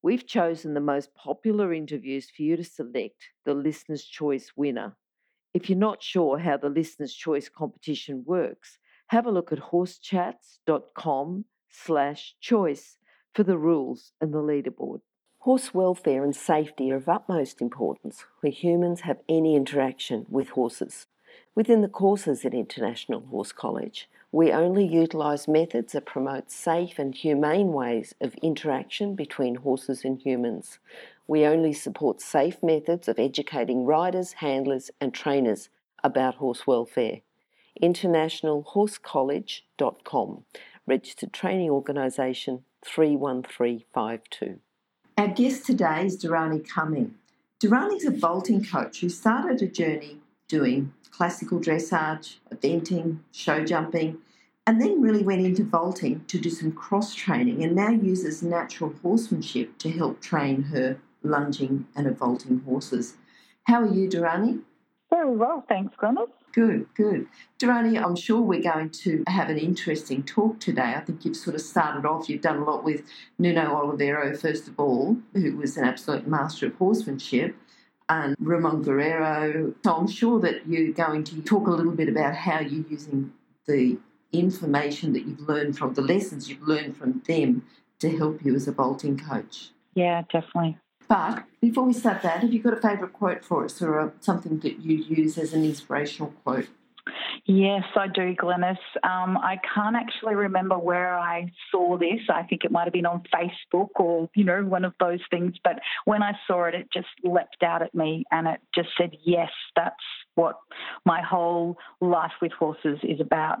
We've chosen the most popular interviews for you to select the Listener's Choice winner. If you're not sure how the Listener's Choice competition works, have a look at horsechats.com slash choice for the rules and the leaderboard. Horse welfare and safety are of utmost importance where humans have any interaction with horses. Within the courses at International Horse College, we only utilise methods that promote safe and humane ways of interaction between horses and humans. We only support safe methods of educating riders, handlers, and trainers about horse welfare internationalhorsecollege.com, registered training organisation 31352. Our guest today is Darani Cumming. Darani's a vaulting coach who started a journey doing classical dressage, eventing, show jumping, and then really went into vaulting to do some cross training and now uses natural horsemanship to help train her lunging and vaulting horses. How are you, Darani? Very well, thanks, Glenys. Good, good. Darani, I'm sure we're going to have an interesting talk today. I think you've sort of started off, you've done a lot with Nuno Oliveira, first of all, who was an absolute master of horsemanship, and Ramon Guerrero. So I'm sure that you're going to talk a little bit about how you're using the information that you've learned from the lessons you've learned from them to help you as a vaulting coach. Yeah, definitely. But before we start that, have you got a favourite quote for us or something that you use as an inspirational quote? Yes, I do, Glenys. Um, I can't actually remember where I saw this. I think it might have been on Facebook or, you know, one of those things. But when I saw it, it just leapt out at me and it just said, yes, that's what my whole life with horses is about.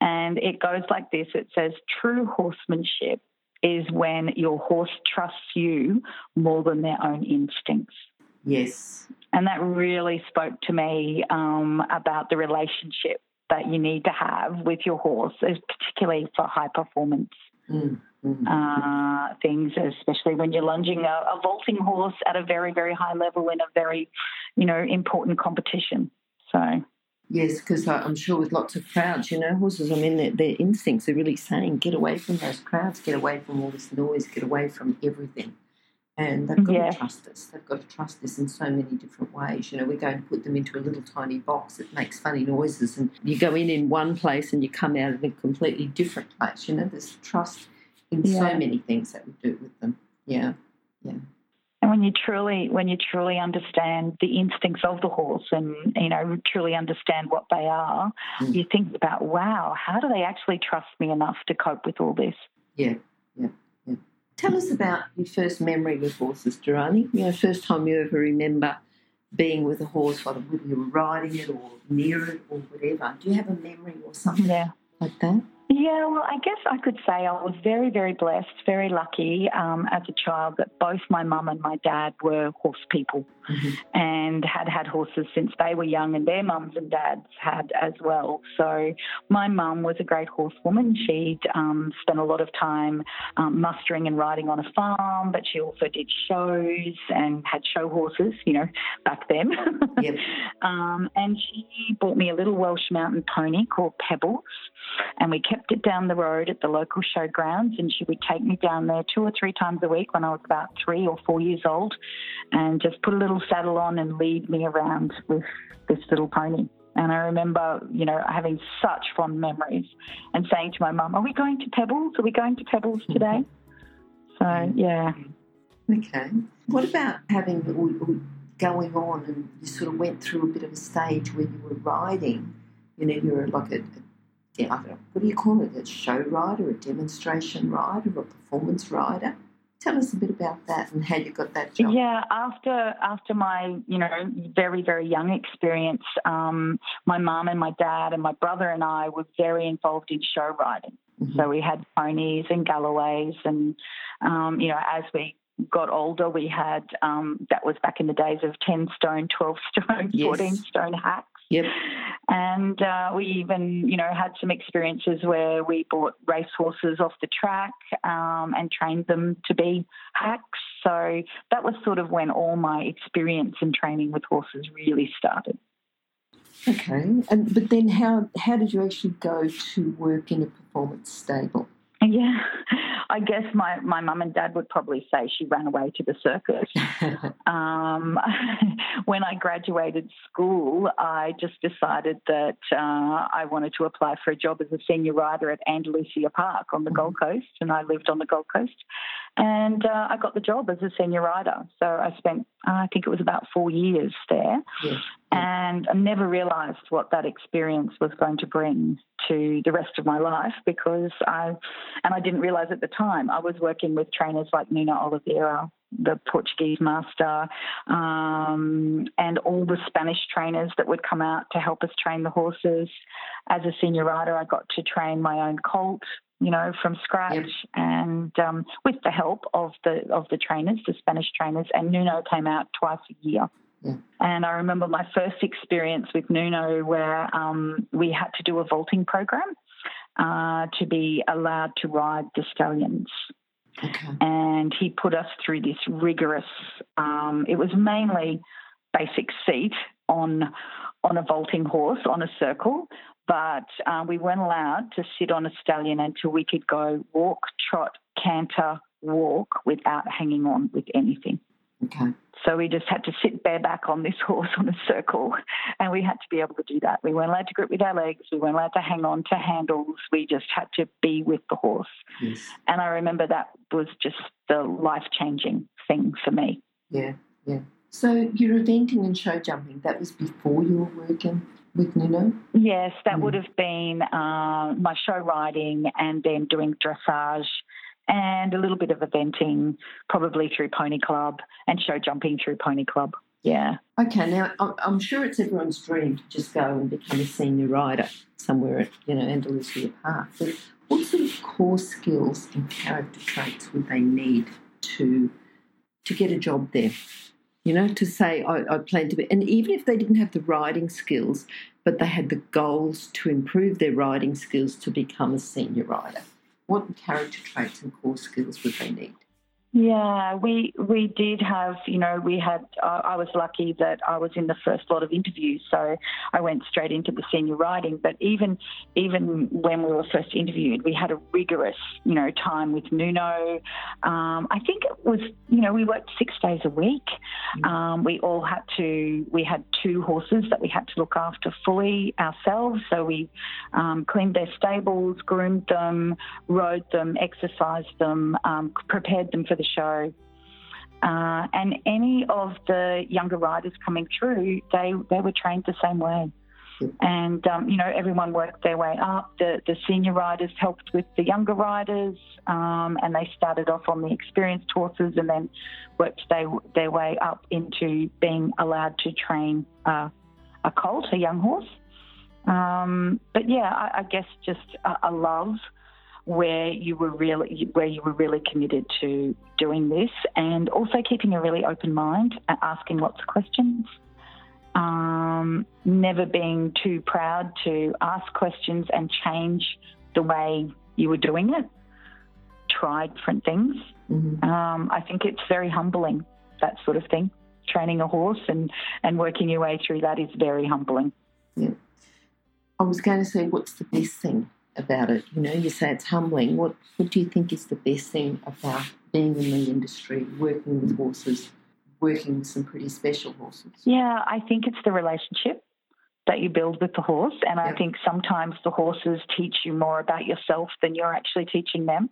And it goes like this it says, true horsemanship is when your horse trusts you more than their own instincts. Yes. And that really spoke to me um, about the relationship that you need to have with your horse, particularly for high performance mm, mm, uh, things, especially when you're lunging a, a vaulting horse at a very, very high level in a very, you know, important competition. So Yes, because I'm sure with lots of crowds, you know, horses, I mean, their, their instincts are really saying, get away from those crowds, get away from all this noise, get away from everything. And they've got yeah. to trust us. They've got to trust us in so many different ways. You know, we go and put them into a little tiny box that makes funny noises, and you go in in one place and you come out in a completely different place. You know, there's trust in yeah. so many things that we do with them. Yeah, yeah. And when you truly, when you truly understand the instincts of the horse, and you know, truly understand what they are, mm. you think about, wow, how do they actually trust me enough to cope with all this? Yeah, yeah, yeah. Tell us about your first memory with horses, Darani. You know, first time you ever remember being with a horse, whether you were riding it or near it or whatever. Do you have a memory or something yeah. like that? Yeah, well, I guess I could say I was very, very blessed, very lucky um, as a child that both my mum and my dad were horse people mm-hmm. and had had horses since they were young, and their mums and dads had as well. So my mum was a great horsewoman. She'd um, spent a lot of time um, mustering and riding on a farm, but she also did shows and had show horses, you know, back then. Yep. Um, and she bought me a little Welsh mountain pony called Pebbles, and we kept it down the road at the local showgrounds, and she would take me down there two or three times a week when I was about three or four years old, and just put a little saddle on and lead me around with this little pony. And I remember, you know, having such fond memories and saying to my mum, Are we going to Pebbles? Are we going to Pebbles mm-hmm. today? So, mm-hmm. yeah. Okay. What about having going on and you sort of went through a bit of a stage where you were riding? You know, you were like a, don't what do you call it? A show rider, a demonstration rider, a performance rider? Tell us a bit about that and how you got that job. Yeah, after after my you know very very young experience, um, my mum and my dad and my brother and I were very involved in show riding. Mm-hmm. So we had ponies and Galloways, and um, you know as we got older, we had um, that was back in the days of 10 stone, 12 stone, yes. 14 stone hacks. Yep. And uh, we even, you know, had some experiences where we bought race horses off the track um, and trained them to be hacks. So that was sort of when all my experience in training with horses really started. Okay, and but then how how did you actually go to work in a performance stable? Yeah, I guess my, my mum and dad would probably say she ran away to the circus. um, when I graduated school, I just decided that uh, I wanted to apply for a job as a senior rider at Andalusia Park on the mm-hmm. Gold Coast, and I lived on the Gold Coast. And uh, I got the job as a senior rider. So I spent, uh, I think it was about four years there. Yes. And I never realised what that experience was going to bring to the rest of my life because I, and I didn't realise at the time, I was working with trainers like Nuno Oliveira, the Portuguese master, um, and all the Spanish trainers that would come out to help us train the horses. As a senior rider, I got to train my own colt, you know, from scratch, yep. and um, with the help of the of the trainers, the Spanish trainers. And Nuno came out twice a year. Yeah. And I remember my first experience with Nuno, where um, we had to do a vaulting program uh, to be allowed to ride the stallions. Okay. And he put us through this rigorous. Um, it was mainly basic seat on on a vaulting horse on a circle, but uh, we weren't allowed to sit on a stallion until we could go walk, trot, canter, walk without hanging on with anything. Okay. So we just had to sit bareback on this horse on a circle, and we had to be able to do that. We weren't allowed to grip with our legs. We weren't allowed to hang on to handles. We just had to be with the horse. Yes. And I remember that was just the life changing thing for me. Yeah, yeah. So your eventing and show jumping, that was before you were working with Nuno? Yes, that mm. would have been uh, my show riding and then doing dressage and a little bit of eventing, probably through Pony Club and show jumping through Pony Club. Yeah. Okay. Now I'm sure it's everyone's dream to just go and become a senior rider somewhere at you know Andalusia Park. But what sort of core skills and character traits would they need to to get a job there? You know, to say I, I plan to be, and even if they didn't have the riding skills, but they had the goals to improve their riding skills to become a senior rider what character traits and core skills would they need? Yeah, we we did have, you know, we had. Uh, I was lucky that I was in the first lot of interviews, so I went straight into the senior riding. But even even when we were first interviewed, we had a rigorous, you know, time with Nuno. Um, I think it was, you know, we worked six days a week. Mm. Um, we all had to. We had two horses that we had to look after fully ourselves. So we um, cleaned their stables, groomed them, rode them, exercised them, um, prepared them for the the show. Uh, and any of the younger riders coming through, they, they were trained the same way. And, um, you know, everyone worked their way up. The, the senior riders helped with the younger riders, um, and they started off on the experienced horses and then worked they, their way up into being allowed to train uh, a colt, a young horse. Um, but yeah, I, I guess just a, a love where you were really where you were really committed to doing this, and also keeping a really open mind, asking lots of questions. Um, never being too proud to ask questions and change the way you were doing it. Try different things. Mm-hmm. Um, I think it's very humbling, that sort of thing. Training a horse and, and working your way through that is very humbling. Yeah. I was going to say, what's the best thing about it? You know, you say it's humbling. What what do you think is the best thing about being in the industry, working with horses, working with some pretty special horses? Yeah, I think it's the relationship that you build with the horse, and yeah. I think sometimes the horses teach you more about yourself than you're actually teaching them.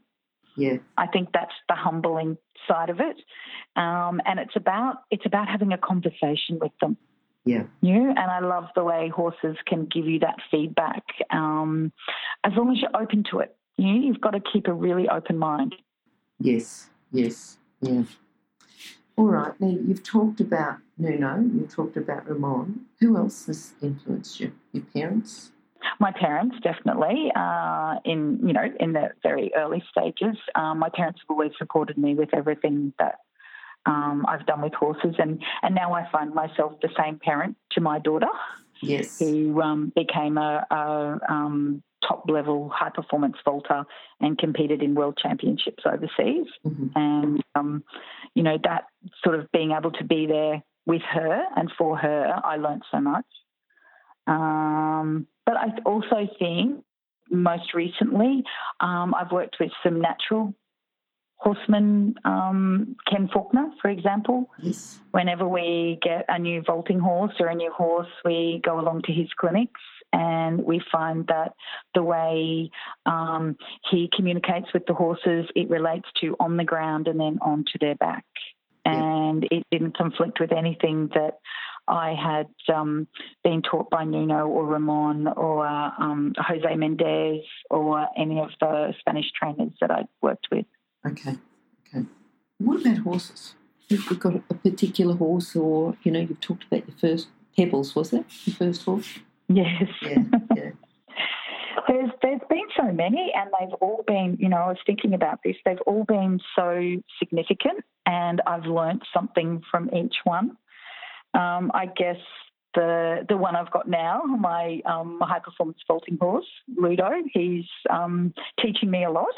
Yeah, I think that's the humbling side of it, um, and it's about it's about having a conversation with them. Yeah. You and I love the way horses can give you that feedback. Um, as long as you're open to it, you know, you've got to keep a really open mind. Yes. Yes. Yeah. All right. Now you've talked about Nuno. You've talked about Ramon. Who else has influenced you? Your parents. My parents, definitely. Uh, in you know, in the very early stages, um, my parents have always supported me with everything that um, I've done with horses, and and now I find myself the same parent to my daughter. Yes. Who um, became a, a um, top level high performance vaulter and competed in world championships overseas. Mm-hmm. And, um, you know, that sort of being able to be there with her and for her, I learned so much. Um, but I also think most recently, um, I've worked with some natural horsemen, um, Ken Faulkner, for example. Yes. Whenever we get a new vaulting horse or a new horse, we go along to his clinics and we find that the way um, he communicates with the horses, it relates to on the ground and then onto their back. And it didn't conflict with anything that I had um, been taught by Nuno or Ramon or um, Jose Mendez or any of the Spanish trainers that I'd worked with. Okay, okay. What about horses? Have you got a particular horse, or you know, you've talked about your first Pebbles, was it your first horse? Yes. Yeah, yeah. there's there's been so many, and they've all been. You know, I was thinking about this. They've all been so significant, and I've learnt something from each one. Um, I guess the the one I've got now, my um, high performance vaulting horse, Ludo, he's um, teaching me a lot,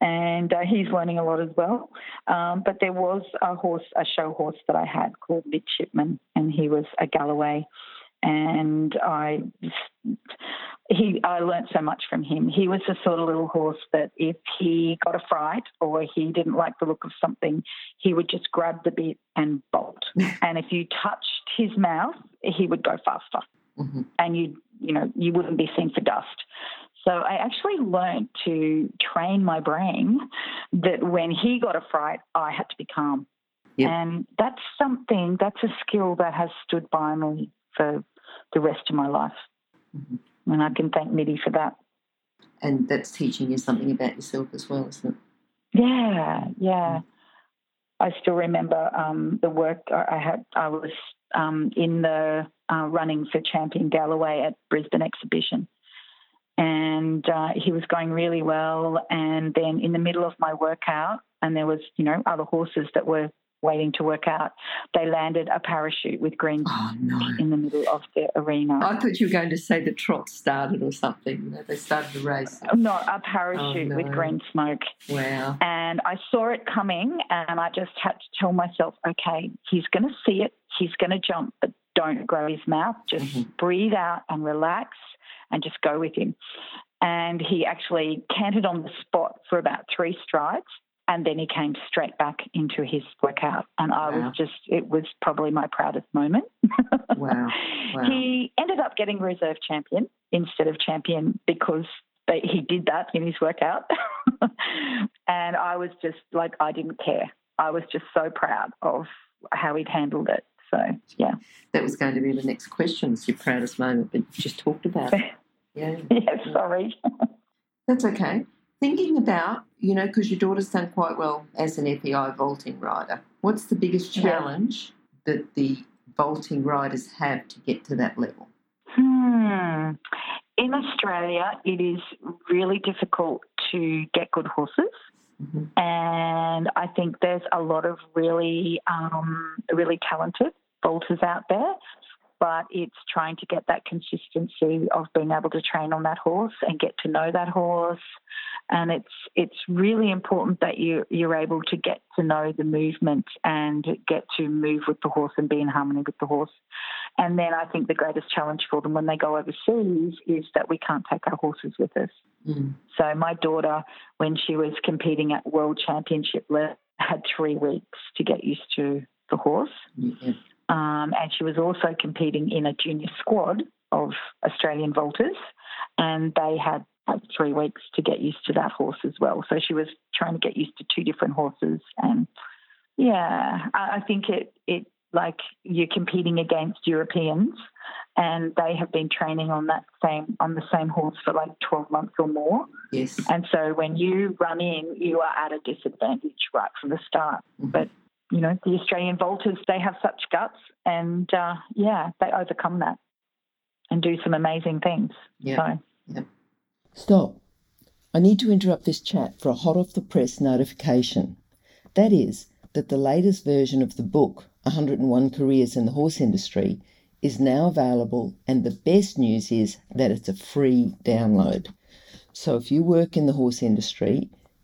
and uh, he's learning a lot as well. Um, but there was a horse, a show horse that I had called Midshipman, and he was a Galloway, and I he I learned so much from him. He was the sort of little horse that if he got a fright or he didn't like the look of something, he would just grab the bit and bolt. and if you touched his mouth, he would go faster, mm-hmm. and you you know you wouldn't be seen for dust. So I actually learned to train my brain that when he got a fright, I had to be calm. Yep. And that's something, that's a skill that has stood by me for the rest of my life. Mm-hmm. And I can thank Mitty for that. And that's teaching you something about yourself as well, isn't it? Yeah, yeah. I still remember um, the work I had. I was um, in the uh, running for Champion Galloway at Brisbane Exhibition, and uh, he was going really well. And then in the middle of my workout, and there was you know other horses that were waiting to work out, they landed a parachute with green oh, no. in the middle of the arena. I thought you were going to say the trot started or something. They started the race. Not a parachute oh, no. with green smoke. Wow. And I saw it coming, and I just had to tell myself, okay, he's going to see it, he's going to jump, but don't grow his mouth. Just mm-hmm. breathe out and relax and just go with him. And he actually cantered on the spot for about three strides and then he came straight back into his workout. And I wow. was just, it was probably my proudest moment. wow. wow. He ended up getting reserve champion instead of champion because they, he did that in his workout. and I was just like, I didn't care. I was just so proud of how he'd handled it. So, yeah. That was going to be the next question. It's your proudest moment, but you just talked about it. Yeah. yeah, sorry. That's okay. Thinking about, you know, because your daughter's done quite well as an FEI vaulting rider, what's the biggest challenge yeah. that the vaulting riders have to get to that level? Hmm. In Australia, it is really difficult to get good horses. Mm-hmm. And I think there's a lot of really, um, really talented vaulters out there but it's trying to get that consistency of being able to train on that horse and get to know that horse. And it's it's really important that you you're able to get to know the movement and get to move with the horse and be in harmony with the horse. And then I think the greatest challenge for them when they go overseas is that we can't take our horses with us. Mm. So my daughter, when she was competing at World Championship level, had three weeks to get used to the horse. Yeah. Um, and she was also competing in a junior squad of Australian vaulters, and they had like three weeks to get used to that horse as well. So she was trying to get used to two different horses, and yeah, I, I think it it like you're competing against Europeans, and they have been training on that same on the same horse for like twelve months or more. Yes, and so when you run in, you are at a disadvantage right from the start, mm-hmm. but you know, the Australian vaulters, they have such guts and, uh, yeah, they overcome that and do some amazing things. Yeah. So. yeah. Stop. I need to interrupt this chat for a hot off the press notification. That is, that the latest version of the book, 101 Careers in the Horse Industry, is now available, and the best news is that it's a free download. So if you work in the horse industry,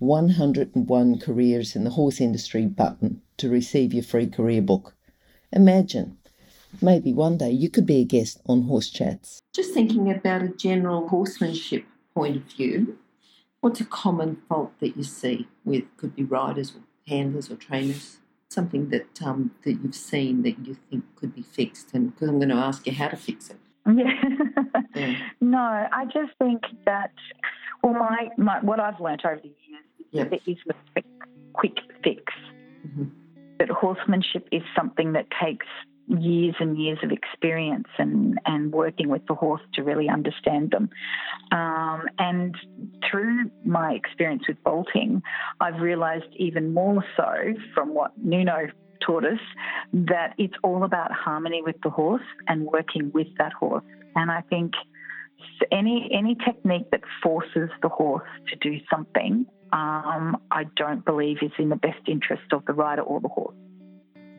101 Careers in the Horse Industry button to receive your free career book. Imagine, maybe one day you could be a guest on Horse Chats. Just thinking about a general horsemanship point of view, what's a common fault that you see with could be riders or handlers or trainers? Something that um, that you've seen that you think could be fixed, and because I'm going to ask you how to fix it. Yeah. yeah. No, I just think that well, my, my what I've learnt over the years yep. there is a quick fix. Mm-hmm. But horsemanship is something that takes years and years of experience and, and working with the horse to really understand them. Um, and through my experience with vaulting, I've realised even more so from what Nuno taught us that it's all about harmony with the horse and working with that horse. And I think any any technique that forces the horse to do something, um, I don't believe is in the best interest of the rider or the horse.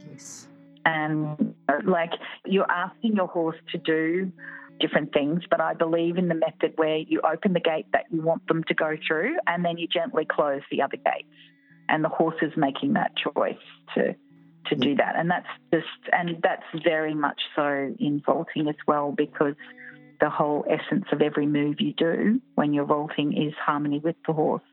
Yes and like you're asking your horse to do different things, but I believe in the method where you open the gate that you want them to go through and then you gently close the other gates. And the horse is making that choice to to do that. And that's just and that's very much so in vaulting as well because the whole essence of every move you do when you're vaulting is harmony with the horse.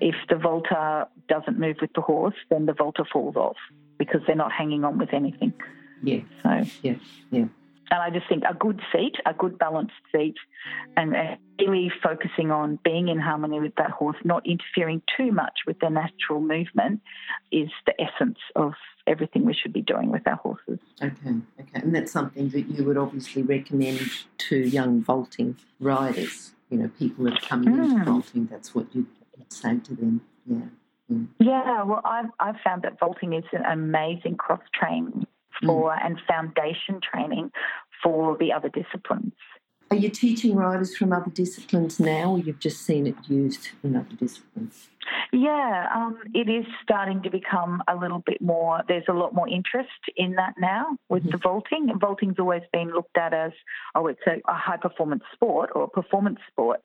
If the vaulter doesn't move with the horse, then the vaulter falls off because they're not hanging on with anything. Yeah. So yeah, yeah. And I just think a good seat, a good balanced seat, and really focusing on being in harmony with that horse, not interfering too much with their natural movement, is the essence of everything we should be doing with our horses. Okay, okay. And that's something that you would obviously recommend to young vaulting riders, you know, people that are coming mm. into vaulting, that's what you'd say to them. Yeah. Yeah, well, I've, I've found that vaulting is an amazing cross training for mm. and foundation training for the other disciplines. Are you teaching riders from other disciplines now, or you've just seen it used in other disciplines? Yeah, um, it is starting to become a little bit more. There's a lot more interest in that now with mm-hmm. the vaulting. Vaulting's always been looked at as, oh, it's a, a high performance sport or a performance sport.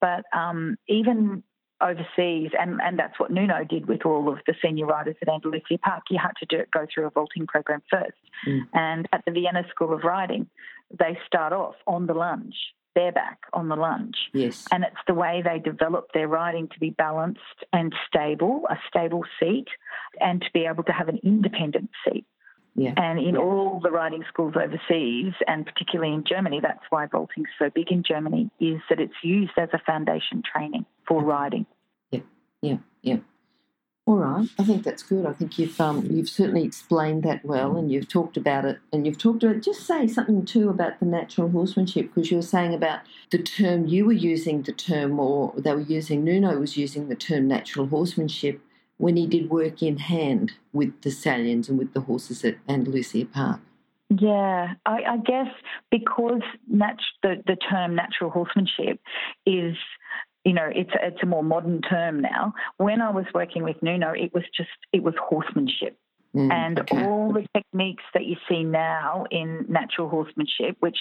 But um, even overseas, and, and that's what Nuno did with all of the senior riders at Andalusia Park. You had to do it, go through a vaulting program first. Mm. And at the Vienna School of Riding, they start off on the lunge, bareback on the lunge. Yes. And it's the way they develop their riding to be balanced and stable, a stable seat, and to be able to have an independent seat. Yeah. And in yeah. all the riding schools overseas, and particularly in Germany, that's why vaulting's so big in Germany, is that it's used as a foundation training for riding. Yeah, yeah, yeah. All right, I think that's good. I think you've um, you've certainly explained that well, and you've talked about it, and you've talked about. It. Just say something too about the natural horsemanship, because you were saying about the term you were using the term, or they were using. Nuno was using the term natural horsemanship when he did work in hand with the stallions and with the horses at Andalusia Park. Yeah, I, I guess because nat- the, the term natural horsemanship is, you know, it's a, it's a more modern term now. When I was working with Nuno, it was just it was horsemanship. Mm, and okay. all the techniques that you see now in natural horsemanship, which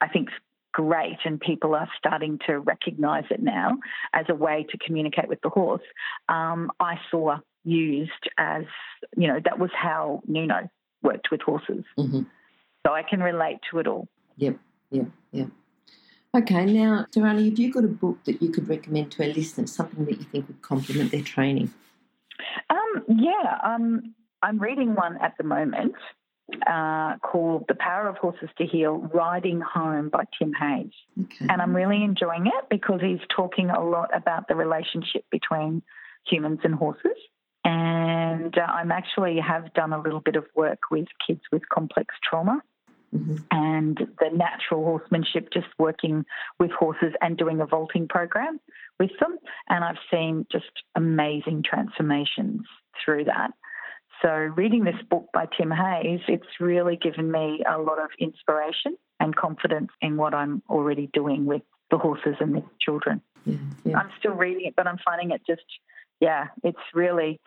I think great and people are starting to recognize it now as a way to communicate with the horse, um, I saw used as, you know, that was how Nuno worked with horses. Mm-hmm. So I can relate to it all. Yep, yep, yep. Okay, now, Darani, have you got a book that you could recommend to our listeners, something that you think would complement their training? Um, yeah, um, I'm reading one at the moment uh, called The Power of Horses to Heal Riding Home by Tim Hayes. Okay. And I'm really enjoying it because he's talking a lot about the relationship between humans and horses. And uh, I'm actually have done a little bit of work with kids with complex trauma. Mm-hmm. And the natural horsemanship, just working with horses and doing a vaulting program with them. And I've seen just amazing transformations through that. So, reading this book by Tim Hayes, it's really given me a lot of inspiration and confidence in what I'm already doing with the horses and the children. Yeah, yeah. I'm still reading it, but I'm finding it just, yeah, it's really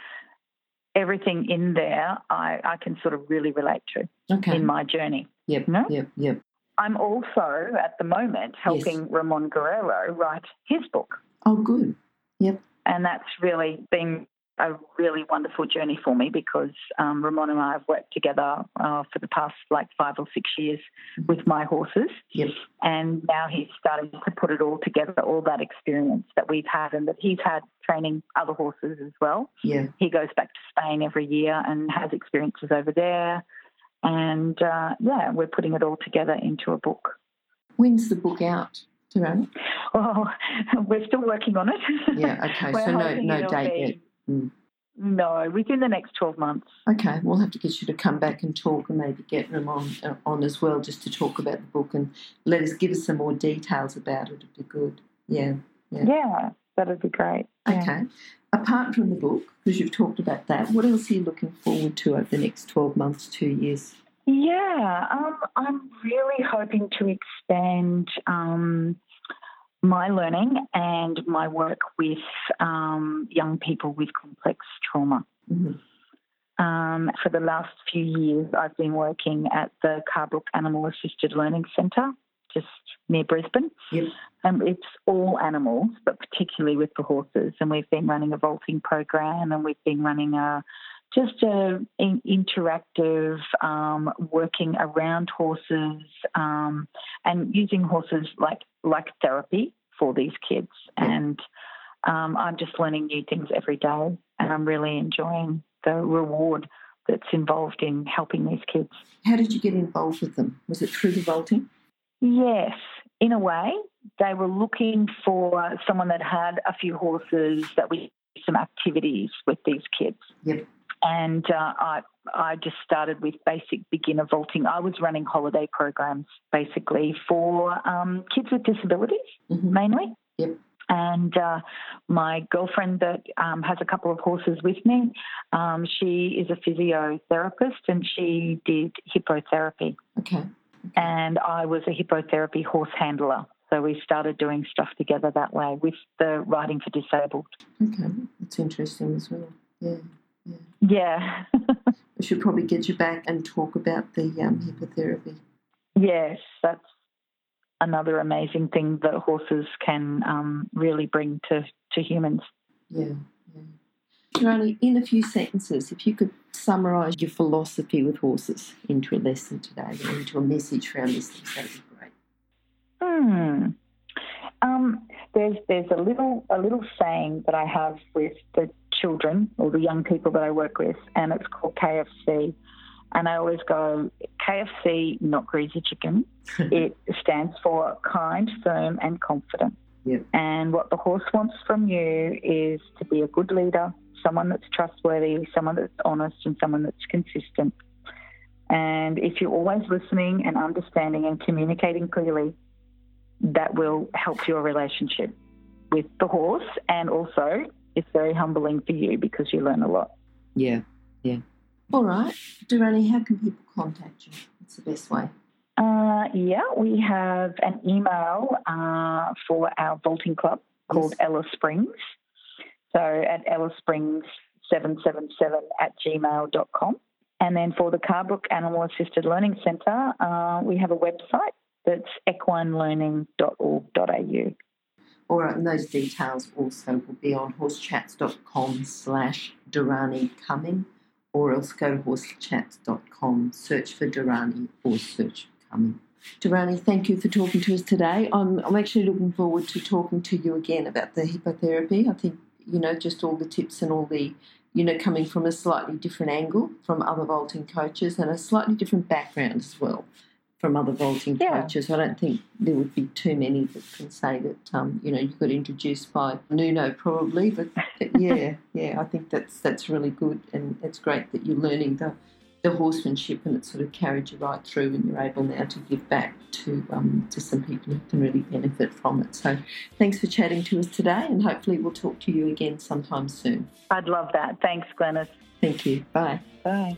everything in there I, I can sort of really relate to okay. in my journey. Yep, you know? yep, yep. I'm also at the moment helping yes. Ramon Guerrero write his book. Oh, good. Yep. And that's really been a really wonderful journey for me because um, Ramon and I have worked together uh, for the past like five or six years with my horses. Yep. And now he's starting to put it all together, all that experience that we've had and that he's had training other horses as well. Yeah. He goes back to Spain every year and has experiences over there. And uh, yeah, we're putting it all together into a book. When's the book out? Well, we're still working on it. Yeah, okay. so no, no date be, yet. Mm. No, within the next 12 months. Okay, we'll have to get you to come back and talk and maybe get them on, uh, on as well just to talk about the book and let us give us some more details about it. It'd be good. Yeah. Yeah, yeah that'd be great. Okay. Yeah. Apart from the book, because you've talked about that, what else are you looking forward to over the next 12 months, two years? Yeah, um, I'm really hoping to expand um, my learning and my work with um, young people with complex trauma. Mm-hmm. Um, for the last few years, I've been working at the Carbrook Animal Assisted Learning Centre, just near Brisbane. Yep. Um, it's all animals, but particularly with the horses. And we've been running a vaulting program, and we've been running a just a in, interactive um, working around horses um, and using horses like like therapy for these kids. And um, I'm just learning new things every day, and I'm really enjoying the reward that's involved in helping these kids. How did you get involved with them? Was it through the vaulting? Yes, in a way. They were looking for someone that had a few horses that we did some activities with these kids. Yep. And uh, I I just started with basic beginner vaulting. I was running holiday programs basically for um, kids with disabilities mm-hmm. mainly. Yep. And uh, my girlfriend that um, has a couple of horses with me, um, she is a physiotherapist and she did hippotherapy. Okay. okay. And I was a hippotherapy horse handler. So we started doing stuff together that way with the riding for disabled. Okay, that's interesting as well. Yeah. Yeah. we should probably get you back and talk about the um, hippotherapy. Yes, that's another amazing thing that horses can um, really bring to, to humans. Yeah, yeah. Ronnie, in a few sentences, if you could summarise your philosophy with horses into a lesson today into a message for our listeners, that'd be great. Hmm. Um, there's there's a little a little saying that I have with the children or the young people that I work with, and it's called KFC. And I always go, KFC, not greasy chicken. it stands for kind, firm, and confident. And what the horse wants from you is to be a good leader, someone that's trustworthy, someone that's honest, and someone that's consistent. And if you're always listening and understanding and communicating clearly, that will help your relationship with the horse and also it's very humbling for you because you learn a lot. Yeah, yeah. All right. Darani, how can people contact you? What's the best way? Uh, yeah, we have an email uh, for our vaulting club called yes. Ella Springs. So at Ella Springs 777 at gmail.com. And then for the Carbrook Animal Assisted Learning Centre, uh, we have a website that's equinelearning.org.au. All right, and those details also will be on horsechats.com slash Darani Cumming, or else go to horsechats.com, search for Darani, or search Cumming. Darani, thank you for talking to us today. I'm, I'm actually looking forward to talking to you again about the hippotherapy. I think, you know, just all the tips and all the, you know, coming from a slightly different angle from other vaulting coaches and a slightly different background as well from other vaulting Yeah. coaches. I don't think there would be too many that can say that um, you know you got introduced by Nuno probably, but, but yeah, yeah, I think that's that's really good, and it's great that you're learning the the horsemanship, and it sort of carried you right through, and you're able now to give back to um, to some people who can really benefit from it. So, thanks for chatting to us today, and hopefully we'll talk to you again sometime soon. I'd love that. Thanks, Glenys. Thank you. Bye. Bye.